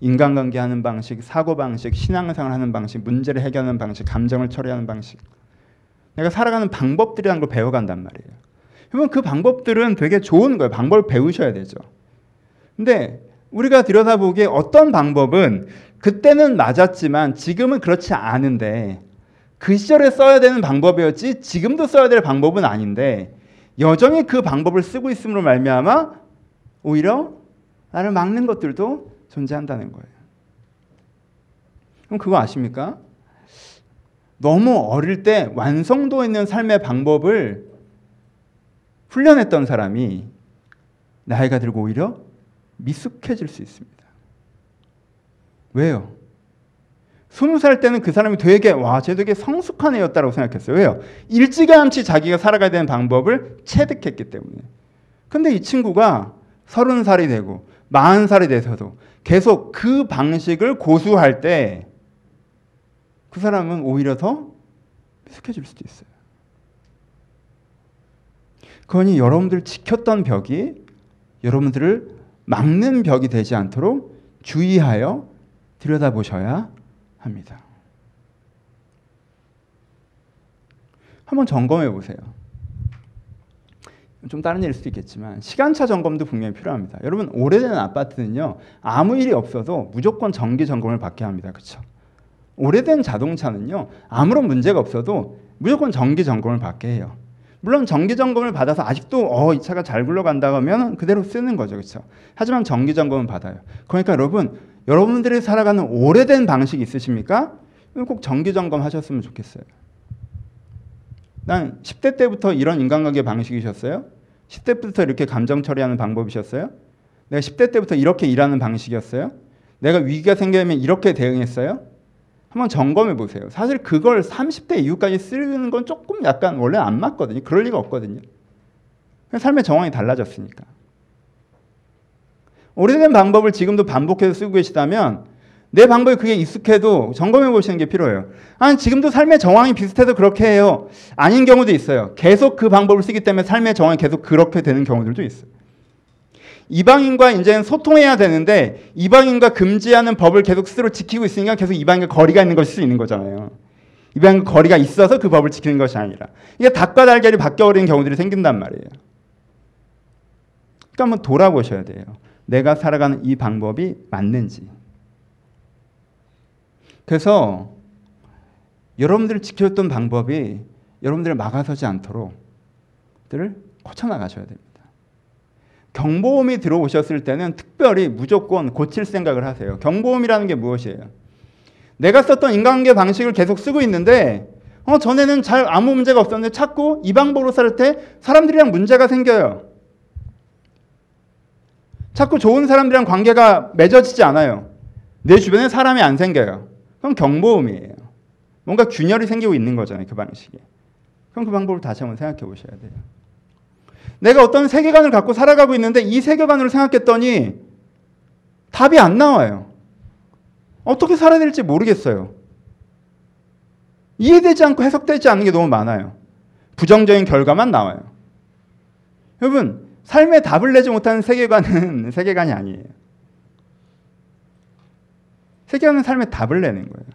인간관계 하는 방식, 사고 방식, 신앙생활 하는 방식, 문제를 해결하는 방식, 감정을 처리하는 방식. 내가 살아가는 방법들이라는 걸 배워간단 말이에요. 그러면 그 방법들은 되게 좋은 거예요. 방법을 배우셔야 되죠. 근데 우리가 들여다보기에 어떤 방법은 그때는 맞았지만 지금은 그렇지 않은데 그 시절에 써야 되는 방법이었지 지금도 써야 될 방법은 아닌데 여전히 그 방법을 쓰고 있음으로 말미암아 오히려 나를 막는 것들도 존재한다는 거예요. 그럼 그거 아십니까? 너무 어릴 때 완성도 있는 삶의 방법을 훈련했던 사람이 나이가 들고 오히려 미숙해질 수 있습니다. 왜요? 스무 살 때는 그 사람이 되게 와, 쟤 되게 성숙한 애였다고 생각했어요. 왜요? 일찌감치 자기가 살아가야 되는 방법을 체득했기 때문에. 근데 이 친구가 서른 살이 되고 마흔 살이 돼서도 계속 그 방식을 고수할 때 그 사람은 오히려 더 미숙해질 수도 있어요. 그러니 여러분들 지켰던 벽이 여러분들을 막는 벽이 되지 않도록 주의하여 들여다보셔야 합니다. 한번 점검해 보세요. 좀 다른 일일 수도 있겠지만 시간차 점검도 분명히 필요합니다. 여러분 오래된 아파트는요 아무 일이 없어도 무조건 정기 점검을 받게 합니다. 그렇죠? 오래된 자동차는요 아무런 문제가 없어도 무조건 정기 점검을 받게 해요. 물론 정기 점검을 받아서 아직도 어, 이 차가 잘 굴러간다 하면 그대로 쓰는 거죠. 그렇죠? 하지만 정기 점검은 받아요. 그러니까 여러분, 여러분들이 살아가는 오래된 방식이 있으십니까? 꼭 정기 점검 하셨으면 좋겠어요. 난 10대 때부터 이런 인간관계 방식이셨어요? 10대부터 이렇게 감정 처리하는 방법이셨어요? 내가 10대 때부터 이렇게 일하는 방식이었어요? 내가 위기가 생기면 이렇게 대응했어요? 한번 점검해 보세요. 사실 그걸 30대 이후까지 쓰는 건 조금 약간 원래 안 맞거든요. 그럴 리가 없거든요. 삶의 정황이 달라졌으니까. 오래된 방법을 지금도 반복해서 쓰고 계시다면 내 방법이 그게 익숙해도 점검해 보시는 게 필요해요. 아니, 지금도 삶의 정황이 비슷해도 그렇게 해요. 아닌 경우도 있어요. 계속 그 방법을 쓰기 때문에 삶의 정황이 계속 그렇게 되는 경우들도 있어요. 이방인과 이제는 소통해야 되는데 이방인과 금지하는 법을 계속 스스로 지키고 있으니까 계속 이방인과 거리가 있는 것일 수 있는 거잖아요. 이방인과 거리가 있어서 그 법을 지키는 것이 아니라 이게 닭과 달걀이 바뀌어버리는 경우들이 생긴단 말이에요. 그러니까 한번 돌아보셔야 돼요. 내가 살아가는 이 방법이 맞는지. 그래서 여러분들을 지켜줬던 방법이 여러분들을 막아서지 않도록 들을 고쳐나가셔야 됩니다. 경보음이 들어오셨을 때는 특별히 무조건 고칠 생각을 하세요. 경보음이라는 게 무엇이에요? 내가 썼던 인간관계 방식을 계속 쓰고 있는데 어, 전에는 잘 아무 문제가 없었는데 자꾸 이 방법으로 살 때 사람들이랑 문제가 생겨요. 자꾸 좋은 사람들이랑 관계가 맺어지지 않아요. 내 주변에 사람이 안 생겨요. 그럼 경보음이에요. 뭔가 균열이 생기고 있는 거잖아요. 그 방식에. 그럼 그 방법을 다시 한번 생각해 보셔야 돼요. 내가 어떤 세계관을 갖고 살아가고 있는데 이 세계관으로 생각했더니 답이 안 나와요. 어떻게 살아야 될지 모르겠어요. 이해되지 않고 해석되지 않는 게 너무 많아요. 부정적인 결과만 나와요. 여러분, 삶에 답을 내지 못하는 세계관은 세계관이 아니에요. 세계관은 삶에 답을 내는 거예요.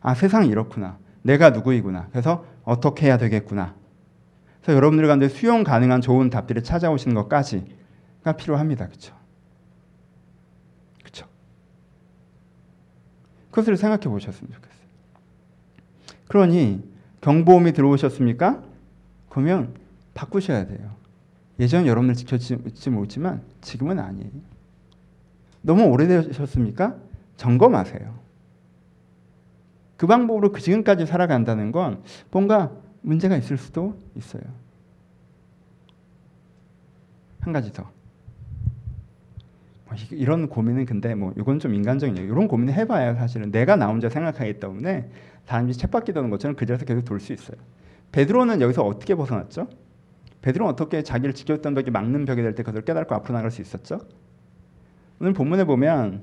아, 세상이 이렇구나. 내가 누구이구나. 그래서 어떻게 해야 되겠구나. 그래서 여러분들 가운데 수용 가능한 좋은 답들이 찾아오시는 것까지가 필요합니다. 그렇죠? 그것을 생각해 보셨으면 좋겠어요. 그러니 경보음이 들어오셨습니까? 그러면 바꾸셔야 돼요. 예전 여러분들 지켜지지 못지만 지금은 아니에요. 너무 오래되셨습니까? 점검하세요. 그 방법으로 그 지금까지 살아간다는 건 뭔가 문제가 있을 수도 있어요. 한 가지 더. 뭐 이런 고민은 근데 뭐 이건 좀 인간적인 얘기. 이런 고민을 해봐야 사실은 내가 나 혼자 생각하기 때문에 다람이 챗바퀴 도는 것처럼 그 자리에서 계속 돌 수 있어요. 베드로는 여기서 어떻게 벗어났죠? 베드로는 어떻게 자기를 지켰던 벽이 막는 벽이 될 때 그것을 깨닫고 앞으로 나갈 수 있었죠? 오늘 본문에 보면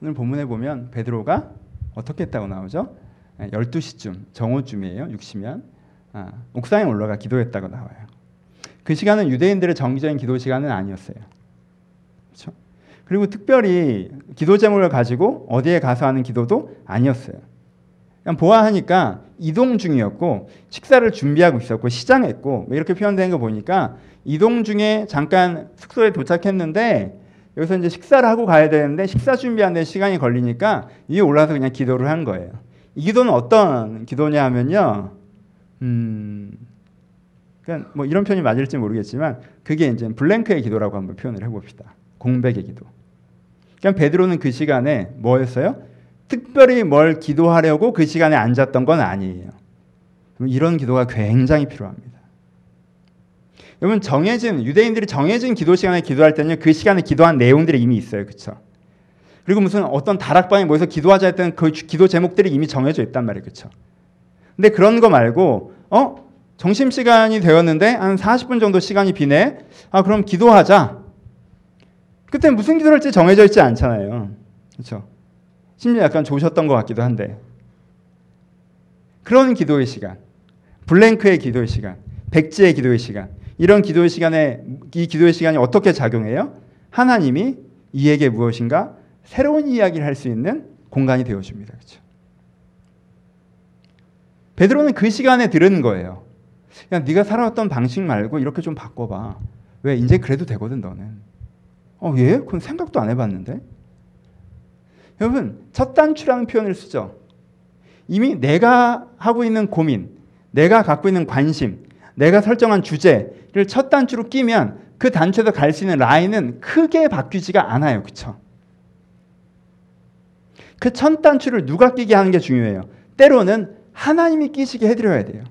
오늘 본문에 보면 베드로가 어떻게 했다고 나오죠? 12시쯤 정오쯤이에요. 6시면 아, 옥상에 올라가 기도했다고 나와요. 그 시간은 유대인들의 정기적인 기도 시간은 아니었어요. 그렇죠? 그리고 특별히 기도 제목을 가지고 어디에 가서 하는 기도도 아니었어요. 그냥 보아하니까 이동 중이었고 식사를 준비하고 있었고 시장했고 뭐 이렇게 표현된 거 보니까 이동 중에 잠깐 숙소에 도착했는데 여기서 이제 식사를 하고 가야 되는데 식사 준비하는데 시간이 걸리니까 위에 올라서 그냥 기도를 한 거예요. 이 기도는 어떤 기도냐 하면요. 음, 그냥 뭐 이런 표현이 맞을지 모르겠지만 그게 이제 블랭크의 기도라고 한번 표현을 해 봅시다. 공백의 기도. 그냥 베드로는 그 시간에 뭐였어요? 특별히 뭘 기도하려고 그 시간에 앉았던 건 아니에요. 이런 기도가 굉장히 필요합니다. 여러분 정해진 유대인들이 정해진 기도 시간에 기도할 때는 그 시간에 기도한 내용들이 이미 있어요. 그렇죠? 그리고 무슨 어떤 다락방에 모여서 기도하자 했던 그 기도 제목들이 이미 정해져 있단 말이에요. 그렇죠? 근데 그런 거 말고 어? 점심 시간이 되었는데 한 40분 정도 시간이 비네. 아, 그럼 기도하자. 그때 무슨 기도를 할지 정해져 있지 않잖아요. 그렇죠? 심지어 약간 좋으셨던 것 같기도 한데. 그런 기도의 시간. 블랭크의 기도의 시간. 백지의 기도의 시간. 이런 기도의 시간에 이 기도의 시간이 어떻게 작용해요? 하나님이 이에게 무엇인가 새로운 이야기를 할 수 있는 공간이 되어 줍니다. 그렇죠? 베드로는 그 시간에 들은 거예요. 야, 네가 살아왔던 방식 말고 이렇게 좀 바꿔 봐. 왜 이제 그래도 되거든 너는. 어, 예? 그건 생각도 안 해 봤는데. 여러분, 첫 단추라는 표현을 쓰죠. 이미 내가 하고 있는 고민, 내가 갖고 있는 관심, 내가 설정한 주제를 첫 단추로 끼면 그 단추에서 갈 수 있는 라인은 크게 바뀌지가 않아요. 그쵸? 그첫 단추를 누가 끼게 하는 게 중요해요. 때로는 하나님이 끼시게 해드려야 돼요.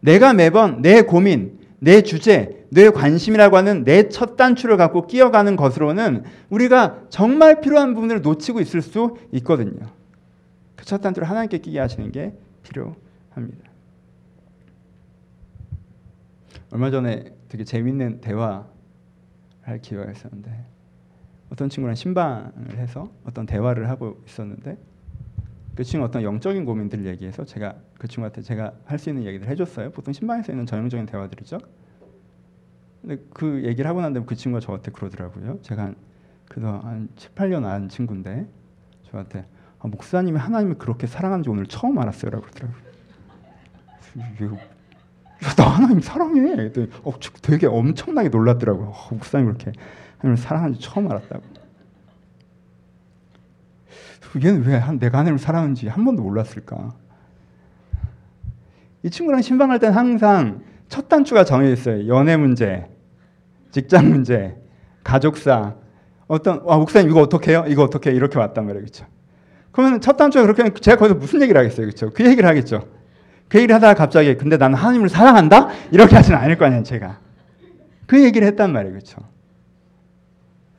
내가 매번 내 고민, 내 주제, 내 관심이라고 하는 내 첫 단추를 갖고 끼어가는 것으로는 우리가 정말 필요한 부분을 놓치고 있을 수 있거든요. 그 첫 단추를 하나님께 끼게 하시는 게 필요합니다. 얼마 전에 되게 재밌는 대화를 할 기회가 있었는데 어떤 친구랑 신방을 해서 어떤 대화를 하고 있었는데 그 친구 어떤 영적인 고민들을 얘기해서 제가 그 친구한테 제가 할 수 있는 얘기를 해줬어요. 보통 신방에서 있는 전형적인 대화들이죠. 근데 그 얘기를 하고 난 다음에 그 친구가 저한테 그러더라고요. 제가 한, 그래도 한 7, 8년 안 친구인데 저한테 아, 목사님이 하나님을 그렇게 사랑하는지 오늘 처음 알았어요라고 그러더라고요. 나 하나님 사랑해. 어, 되게 엄청나게 놀랐더라고요. 어, 목사님 그렇게 하나님을 사랑하는지 처음 알았다고. 얘는 왜 내가 하나님을 사랑하는지 한 번도 몰랐을까? 이 친구랑 신방할 때는 항상 첫 단추가 정해 있어요. 연애 문제, 직장 문제, 가족사, 어떤 와 목사님 이거 어떻게 해요? 이거 어떻게 해? 이렇게 왔단 말이에요. 그렇죠? 그러면 첫 단추가 그렇게 제가 거기서 무슨 얘기를 하겠어요. 그렇죠? 그 얘기를 하겠죠. 그 얘기를 하다가 갑자기 근데 나는 하나님을 사랑한다? 이렇게 하지는 않을 거 아니에요, 제가. 그 얘기를 했단 말이에요. 그렇죠?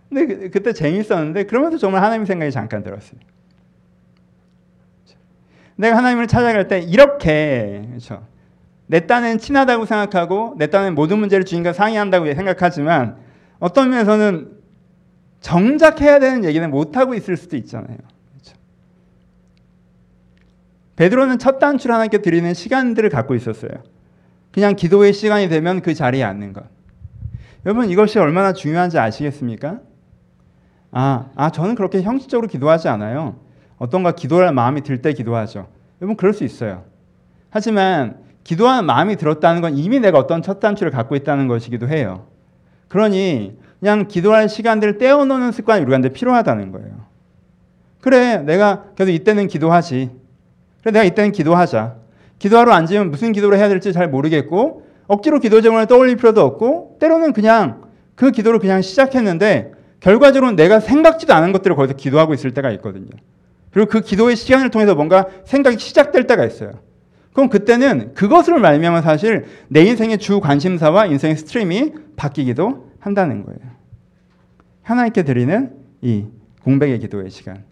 근데 그, 그때 재밌었는데 그러면서 정말 하나님 생각이 잠깐 들었어요. 내가 하나님을 찾아갈 때 이렇게 그렇죠? 내 딴은 친하다고 생각하고 내 딴은 모든 문제를 주님과 상의한다고 생각하지만 어떤 면에서는 정작 해야 되는 얘기는 못 하고 있을 수도 있잖아요. 그렇죠? 베드로는 첫 단추를 하나님께 드리는 시간들을 갖고 있었어요. 그냥 기도의 시간이 되면 그 자리에 앉는 것. 여러분 이것이 얼마나 중요한지 아시겠습니까? 아, 아 저는 그렇게 형식적으로 기도하지 않아요. 어떤가 기도할 마음이 들 때 기도하죠. 여러분 그럴 수 있어요. 하지만 기도하는 마음이 들었다는 건 이미 내가 어떤 첫 단추를 갖고 있다는 것이기도 해요. 그러니 그냥 기도할 시간들을 떼어놓는 습관이 우리한테 필요하다는 거예요. 그래, 내가 그래도 이때는 기도하지. 그래, 내가 이때는 기도하자. 기도하러 앉으면 무슨 기도를 해야 될지 잘 모르겠고 억지로 기도 제목을 떠올릴 필요도 없고 때로는 그냥 그 기도를 그냥 시작했는데 결과적으로 내가 생각지도 않은 것들을 거기서 기도하고 있을 때가 있거든요. 그리고 그 기도의 시간을 통해서 뭔가 생각이 시작될 때가 있어요. 그럼 그때는 그것을 말미암아 사실 내 인생의 주 관심사와 인생의 stream이 바뀌기도 한다는 거예요. 하나님께 드리는 이 공백의 기도의 시간.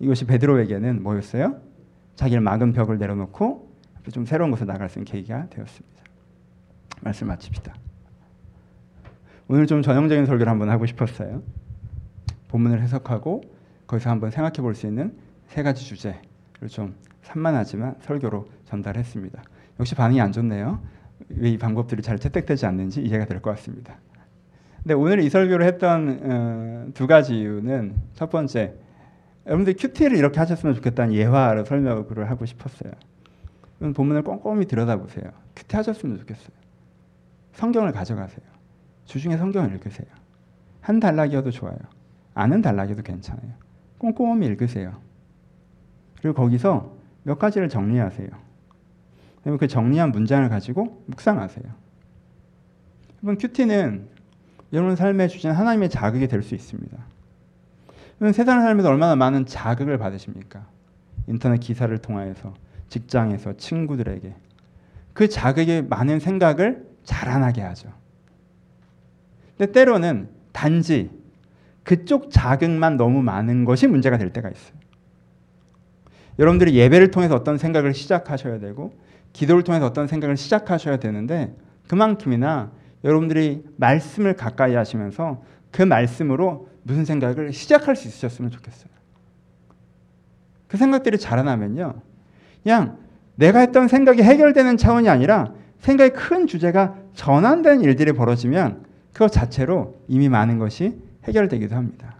이것이 베드로에게는 뭐였어요? 자기를 막은 벽을 내려놓고 좀 새로운 것을 나갈 수 있는 계기가 되었습니다. 말씀 마칩시다. 오늘 좀 전형적인 설교를 한번 하고 싶었어요. 본문을 해석하고 거기서 한번 생각해 볼 수 있는 세 가지 주제를 좀 산만하지만 설교로 전달했습니다. 역시 반응이 안 좋네요. 왜 이 방법들이 잘 채택되지 않는지 이해가 될 것 같습니다. 근데 오늘 이 설교를 했던 어, 두 가지 이유는 첫 번째, 여러분들 큐티를 이렇게 하셨으면 좋겠다는 예화를 설명을 하고 싶었어요. 본문을 꼼꼼히 들여다보세요. 큐티 하셨으면 좋겠어요. 성경을 가져가세요. 주중에 성경을 읽으세요. 한 단락이어도 좋아요. 아는 단락이어도 괜찮아요. 꼼꼼히 읽으세요. 그리고 거기서 몇 가지를 정리하세요. 그 정리한 문장을 가지고 묵상하세요. 여러분 큐티는 여러분 삶에 주신 하나님의 자극이 될 수 있습니다. 여러분 세상 삶에서 얼마나 많은 자극을 받으십니까? 인터넷 기사를 통하여서 직장에서 친구들에게 그 자극이 많은 생각을 자라나게 하죠. 근데 때로는 단지 그쪽 자극만 너무 많은 것이 문제가 될 때가 있어요. 여러분들이 예배를 통해서 어떤 생각을 시작하셔야 되고 기도를 통해서 어떤 생각을 시작하셔야 되는데 그만큼이나 여러분들이 말씀을 가까이 하시면서 그 말씀으로 무슨 생각을 시작할 수 있으셨으면 좋겠어요. 그 생각들이 자라나면요. 그냥 내가 했던 생각이 해결되는 차원이 아니라 생각의 큰 주제가 전환되는 일들이 벌어지면 그것 자체로 이미 많은 것이 해결되기도 합니다.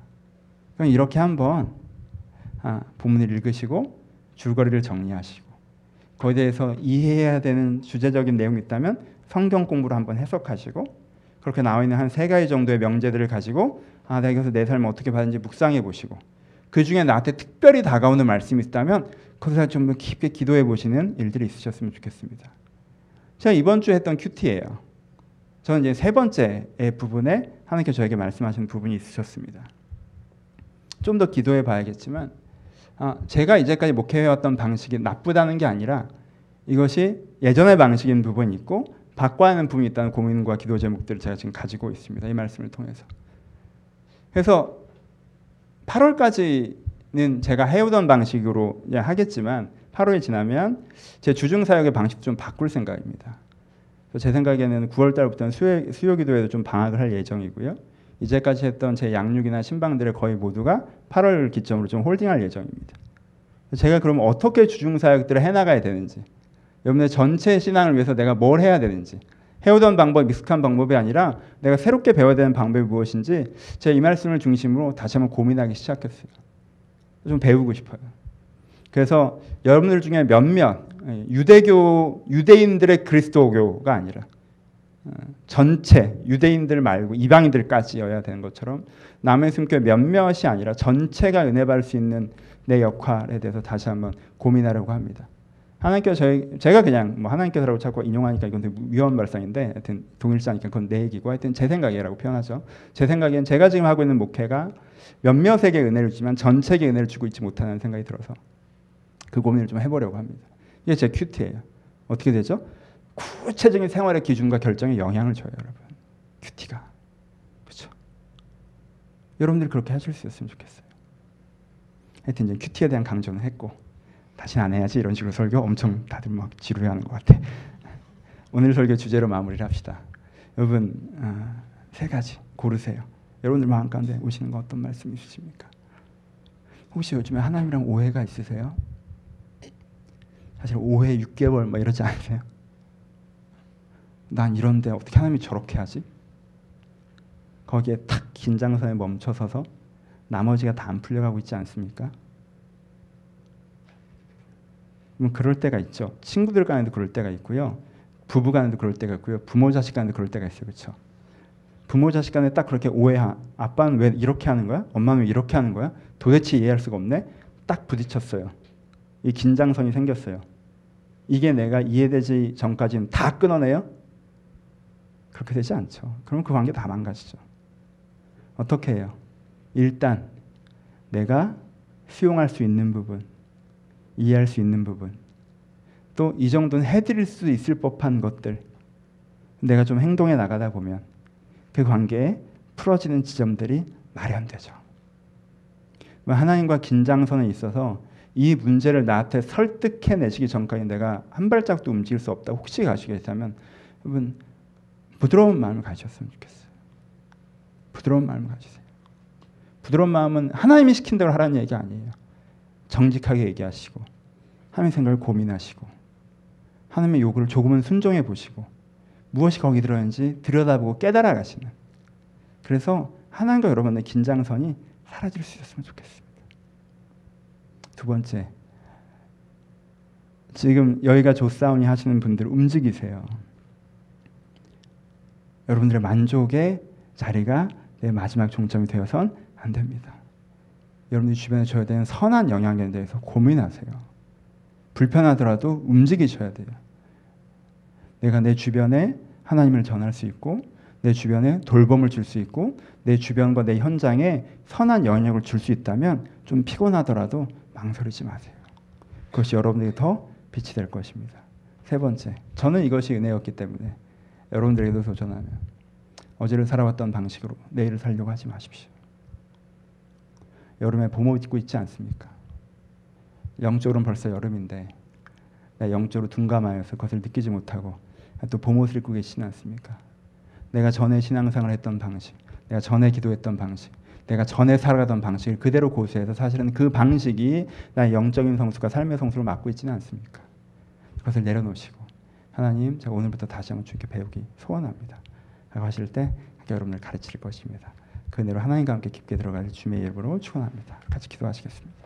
그럼 이렇게 한번 아, 본문을 읽으시고 줄거리를 정리하시고 거기에 대해서 이해해야 되는 주제적인 내용이 있다면 성경 공부를 한번 해석하시고 그렇게 나와 있는 한 세 가지 정도의 명제들을 가지고 아 내가 여기서 내 삶을 어떻게 받는지 묵상해 보시고 그 중에 나한테 특별히 다가오는 말씀이 있다면 거기서 좀 깊게 기도해 보시는 일들이 있으셨으면 좋겠습니다. 제가 이번 주에 했던 큐티예요. 저는 이제 세 번째 부분에 하나님께 저에게 말씀하시는 부분이 있으셨습니다. 좀 더 기도해 봐야겠지만 아, 제가 이제까지 목회해왔던 방식이 나쁘다는 게 아니라 이것이 예전의 방식인 부분이 있고 바꿔야 하는 부분이 있다는 고민과 기도 제목들을 제가 지금 가지고 있습니다. 이 말씀을 통해서. 그래서 8월까지는 제가 해오던 방식으로 하겠지만 8월이 지나면 제 주중 사역의 방식 좀 바꿀 생각입니다. 제 생각에는 9월 달부터는 수요, 수요 기도에도 좀 방학을 할 예정이고요. 이제까지 했던 제 양육이나 신방들의 거의 모두가 8월 기점으로 좀 홀딩할 예정입니다. 제가 그럼 어떻게 주중 사역들을 해나가야 되는지, 여러분의 전체 신앙을 위해서 내가 뭘 해야 되는지, 해오던 방법, 익숙한 방법이 아니라 내가 새롭게 배워야 되는 방법이 무엇인지 제가 이 말씀을 중심으로 다시 한번 고민하기 시작했어요. 좀 배우고 싶어요. 그래서 여러분들 중에 몇몇 유대교 유대인들의 그리스도교가 아니라 어, 전체 유대인들 말고 이방인들까지여야 되는 것처럼 남의 숨교 몇몇이 아니라 전체가 은혜 받을 수 있는 내 역할에 대해서 다시 한번 고민하려고 합니다. 하나님께서 저희 제가 그냥 뭐 하나님께서라고 자꾸 인용하니까 이건 위험 발상인데 하여튼 동일자니까 그건 내 얘기고 하여튼 제 생각이라고 표현하죠. 제 생각엔 제가 지금 하고 있는 목회가 몇몇에게 은혜를 주지만 전체에게 은혜를 주고 있지 못하는 생각이 들어서 그 고민을 좀 해보려고 합니다. 이게 제 큐티예요. 어떻게 되죠? 구체적인 생활의 기준과 결정에 영향을 줘요, 여러분. 큐티가. 그렇죠? 여러분들이 그렇게 하실 수 있었으면 좋겠어요. 하여튼 이제 큐티에 대한 강조는 했고 다시는 안 해야지 이런 식으로 설교 엄청 다들 막 지루해하는 것 같아. 오늘 설교 주제로 마무리를 합시다. 여러분 어, 세 가지 고르세요. 여러분들 마음 가운데 오시는 거 어떤 말씀 있으십니까? 혹시 요즘에 하나님이랑 오해가 있으세요? 사실 오해 6개월 뭐 이러지 않으세요? 난 이런데 어떻게 하나님이 저렇게 하지? 거기에 탁 긴장선에 멈춰서서 나머지가 다 안 풀려가고 있지 않습니까? 뭐 그럴 때가 있죠. 친구들 간에도 그럴 때가 있고요. 부부 간에도 그럴 때가 있고요. 부모 자식 간에도 그럴 때가 있어요. 그렇죠? 부모 자식 간에 딱 그렇게 오해하. 아빠는 왜 이렇게 하는 거야? 엄마는 왜 이렇게 하는 거야? 도대체 이해할 수가 없네. 딱 부딪혔어요. 이 긴장성이 생겼어요. 이게 내가 이해되지 전까지는 다 끊어내요? 그렇게 되지 않죠. 그럼 그 관계 다 망가지죠. 어떻게 해요? 일단 내가 수용할 수 있는 부분, 이해할 수 있는 부분, 또 이 정도는 해드릴 수 있을 법한 것들, 내가 좀 행동해 나가다 보면 그 관계에 풀어지는 지점들이 마련되죠. 하나님과 긴장선에 있어서 이 문제를 나한테 설득해 내시기 전까지 내가 한 발짝도 움직일 수 없다. 혹시 가시겠다면 여러분 부드러운 마음을 가지셨으면 좋겠어요. 부드러운 마음을 가지세요. 부드러운 마음은 하나님이 시킨 대로 하라는 얘기 아니에요. 정직하게 얘기하시고 하나님의 생각을 고민하시고 하나님의 요구를 조금은 순종해 보시고 무엇이 거기 들어있는지 들여다보고 깨달아 가시는 그래서 하나님과 여러분의 긴장선이 사라질 수 있었으면 좋겠습니다. 두 번째, 지금 여기가 조사오니 하시는 분들 움직이세요. 여러분들의 만족의 자리가 내 마지막 종점이 되어선 안 됩니다. 여러분들 주변에 줘야 되는 선한 영향에 대해서 고민하세요. 불편하더라도 움직이셔야 돼요. 내가 내 주변에 하나님을 전할 수 있고 내 주변에 돌봄을 줄 수 있고 내 주변과 내 현장에 선한 영향을 줄 수 있다면 좀 피곤하더라도 망설이지 마세요. 그것이 여러분에게 더 빛이 될 것입니다. 세 번째, 저는 이것이 은혜였기 때문에 여러분들에게도 도전하면 어제를 살아왔던 방식으로 내일을 살려고 하지 마십시오. 여름에 봄옷 입고 있지 않습니까? 영적으로는 벌써 여름인데 내 영적으로 둔감하여서 그것을 느끼지 못하고 또 봄옷을 입고 계시지 않습니까? 내가 전에 신앙생활 했던 방식, 내가 전에 기도했던 방식, 내가 전에 살아가던 방식을 그대로 고수해서 사실은 그 방식이 나의 영적인 성수가 삶의 성수를 맡고 있지는 않습니까? 그것을 내려놓으시고 하나님 제가 오늘부터 다시 한번 주께 배우기 소원합니다. 라고 하실 때 여러분을 가르칠 것입니다. 그 은혜로 하나님과 함께 깊게 들어갈 주님의 이름으로 축원합니다. 같이 기도하시겠습니다.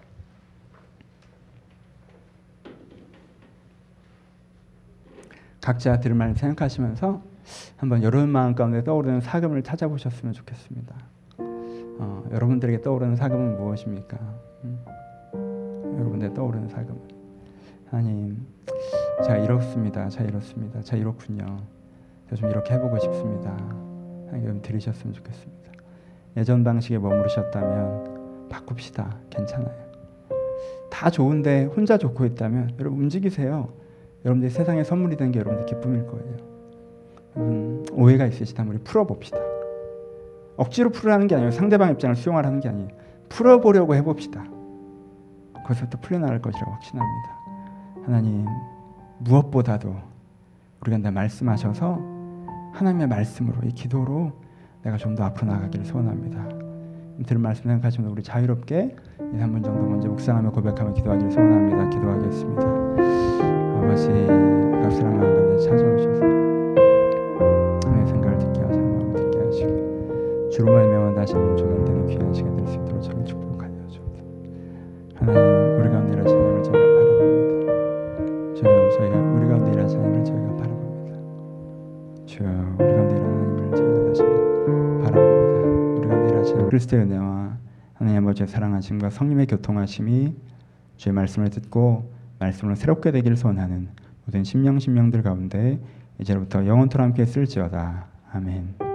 각자 들을 말 생각하시면서 한번 여러분 마음 가운데 떠오르는 사금을 찾아보셨으면 좋겠습니다. 어, 여러분들에게 떠오르는 사금은 무엇입니까? 음? 여러분들 떠오르는 사금은 하나님, 제가 이렇습니다. 제가 이렇습니다. 제가 이렇군요. 제가 좀 이렇게 해보고 싶습니다. 하나님 들으셨으면 좋겠습니다. 예전 방식에 머무르셨다면 바꿉시다. 괜찮아요. 다 좋은데 혼자 좋고 있다면 여러분 움직이세요. 여러분들이 세상에 선물이 된 게 여러분들 기쁨일 거예요. 음, 오해가 있으시다면 우리 풀어봅시다. 억지로 풀으라는 게 아니에요. 상대방 입장을 수용하라는 게 아니에요. 풀어보려고 해봅시다. 거기서부터 풀려나갈 것이라고 확신합니다. 하나님 무엇보다도 우리가 나 말씀하셔서 하나님의 말씀으로 이 기도로 내가 좀 더 앞으로 나가기를 소원합니다. 들은 말씀 생각하시면 우리 자유롭게 2, 3분 정도 먼저 묵상하며 고백하며 기도하기를 소원합니다. 기도하겠습니다. 아버지 값스란 마음 가운데 찾아오셔서 주로 말미암아 다시는 조명되는 귀한 시간 될 수 있도록 저를 축복하여 주옵소서. 하나님 우리 가운데 일하신 하나님을 저희가 바라봅니다. 주여 저희가 우리 가운데 일하신 하나님을 저희가 바라봅니다. 주여 우리 가운데 일하는 하나님을 저희가 다시 바라봅니다. 우리 가운데 일하신 그리스도의 은혜와 하나님 아버지의 사랑하심과 성령의 교통하심이 주의 말씀을 듣고 말씀으로 새롭게 되기를 소원하는 모든 심령 심령들 가운데 이제부터 영원토록 함께 쓸지어다. 아멘.